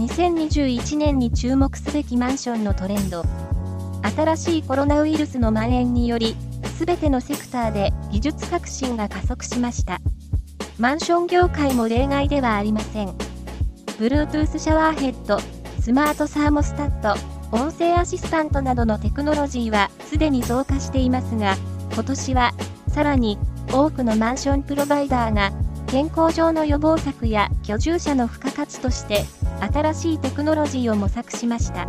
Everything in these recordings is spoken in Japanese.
2021年に注目すべきマンションのトレンド。新しいコロナウイルスの蔓延により、すべてのセクターで技術革新が加速しました。マンション業界も例外ではありません。Bluetooth シャワーヘッド、スマートサーモスタット、音声アシスタントなどのテクノロジーはすでに増加していますが、今年はさらに多くのマンションプロバイダーが健康上の予防策や居住者の付加価値として新しいテクノロジーを模索しました。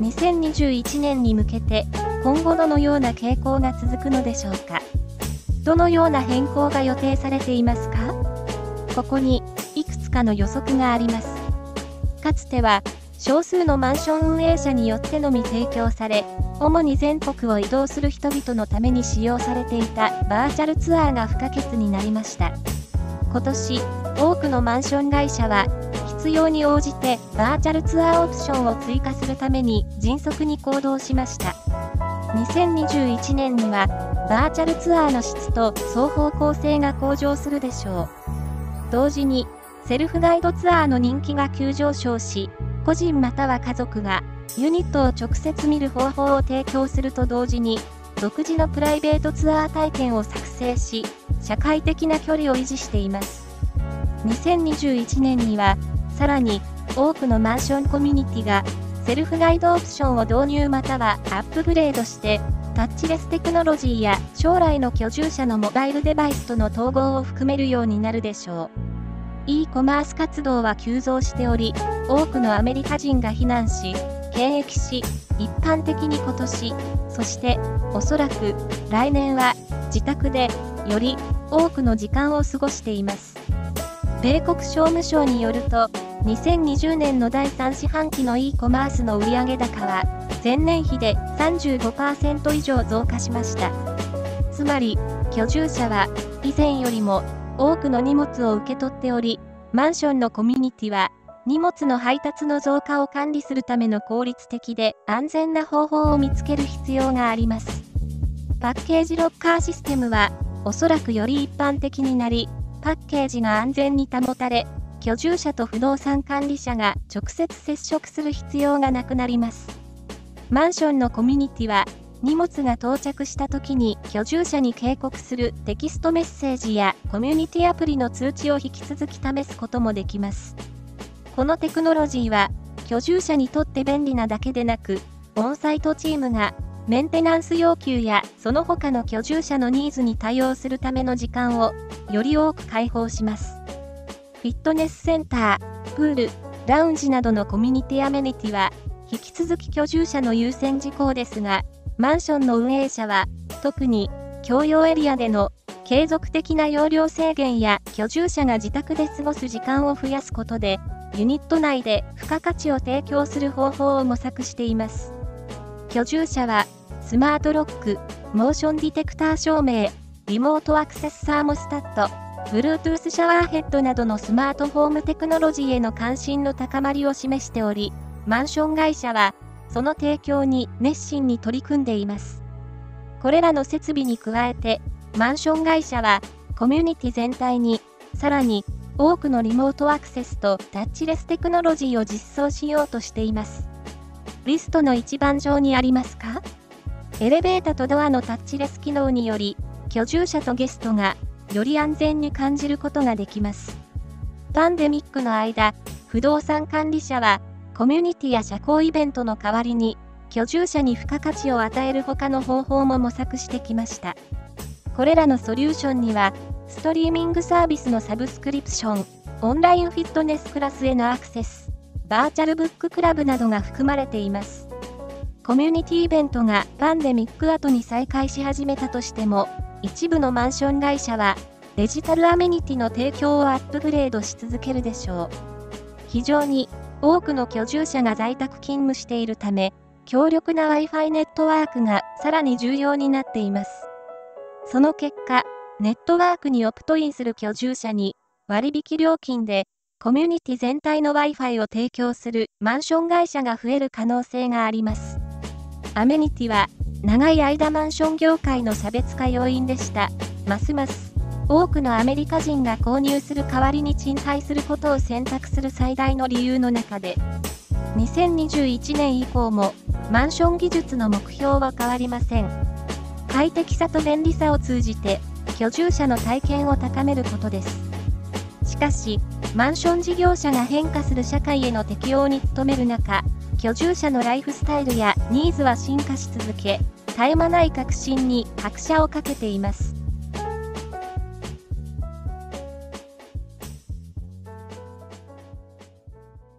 2021年に向けて今後どのような傾向が続くのでしょうか。どのような変更が予定されていますか？ここにいくつかの予測があります。かつては少数のマンション運営者によってのみ提供され主に全国を移動する人々のために使用されていたバーチャルツアーが不可欠になりました。今年多くのマンション会社は必要に応じてバーチャルツアーオプションを追加するために迅速に行動しました。2021年にはバーチャルツアーの質と双方向性が向上するでしょう。同時にセルフガイドツアーの人気が急上昇し、個人または家族がユニットを直接見る方法を提供すると同時に、独自のプライベートツアー体験を作成し、社会的な距離を維持しています。2021年には、さらに多くのマンションコミュニティがセルフガイドオプションを導入またはアップグレードしてタッチレステクノロジーや将来の居住者のモバイルデバイスとの統合を含めるようになるでしょう。e コマース活動は急増しており、多くのアメリカ人が避難し、検疫し、一般的に今年、そしておそらく来年は自宅でより多くの時間を過ごしています。米国商務省によると、2020年の第3四半期の e コマースの売上高は、前年比で35%以上増加しました。つまり、居住者は以前よりも多くの荷物を受け取っており、マンションのコミュニティは荷物の配達の増加を管理するための効率的で安全な方法を見つける必要があります。パッケージロッカーシステムはおそらくより一般的になり、パッケージが安全に保たれ、居住者と不動産管理者が直接接触する必要がなくなります。マンションのコミュニティは、荷物が到着した時に居住者に警告するテキストメッセージやコミュニティアプリの通知を引き続き試すこともできます。このテクノロジーは、居住者にとって便利なだけでなく、オンサイトチームがメンテナンス要求やその他の居住者のニーズに対応するための時間をより多く開放します。フィットネスセンター、プール、ラウンジなどのコミュニティアメニティは引き続き居住者の優先事項ですが、マンションの運営者は特に共用エリアでの継続的な容量制限や居住者が自宅で過ごす時間を増やすことで、ユニット内で付加価値を提供する方法を模索しています。居住者は、スマートロック、モーションディテクター照明、リモートアクセスサーモスタット、Bluetooth シャワーヘッドなどのスマートフォームテクノロジーへの関心の高まりを示しており、マンション会社は、その提供に熱心に取り組んでいます。これらの設備に加えて、マンション会社は、コミュニティ全体に、さらに、多くのリモートアクセスとタッチレステクノロジーを実装しようとしています。リストの一番上にありますか？エレベーターとドアのタッチレス機能により、居住者とゲストがより安全に感じることができます。パンデミックの間、不動産管理者は、コミュニティや社交イベントの代わりに、居住者に付加価値を与える他の方法も模索してきました。これらのソリューションには、ストリーミングサービスのサブスクリプション、オンラインフィットネスクラスへのアクセス、バーチャルブッククラブなどが含まれています。コミュニティイベントがパンデミック後に再開し始めたとしても、一部のマンション会社はデジタルアメニティの提供をアップグレードし続けるでしょう。非常に多くの居住者が在宅勤務しているため、強力な Wi-Fi ネットワークがさらに重要になっています。その結果、ネットワークにオプトインする居住者に割引料金でコミュニティ全体の Wi-Fi を提供するマンション会社が増える可能性があります。アメニティは長い間マンション業界の差別化要因でした。ますます多くのアメリカ人が購入する代わりに賃貸することを選択する最大の理由の中で、2021年以降もマンション技術の目標は変わりません。快適さと便利さを通じて居住者の体験を高めることです。しかし、マンション事業者が変化する社会への適応に努める中、居住者のライフスタイルやニーズは進化し続け、絶え間ない革新に拍車をかけています。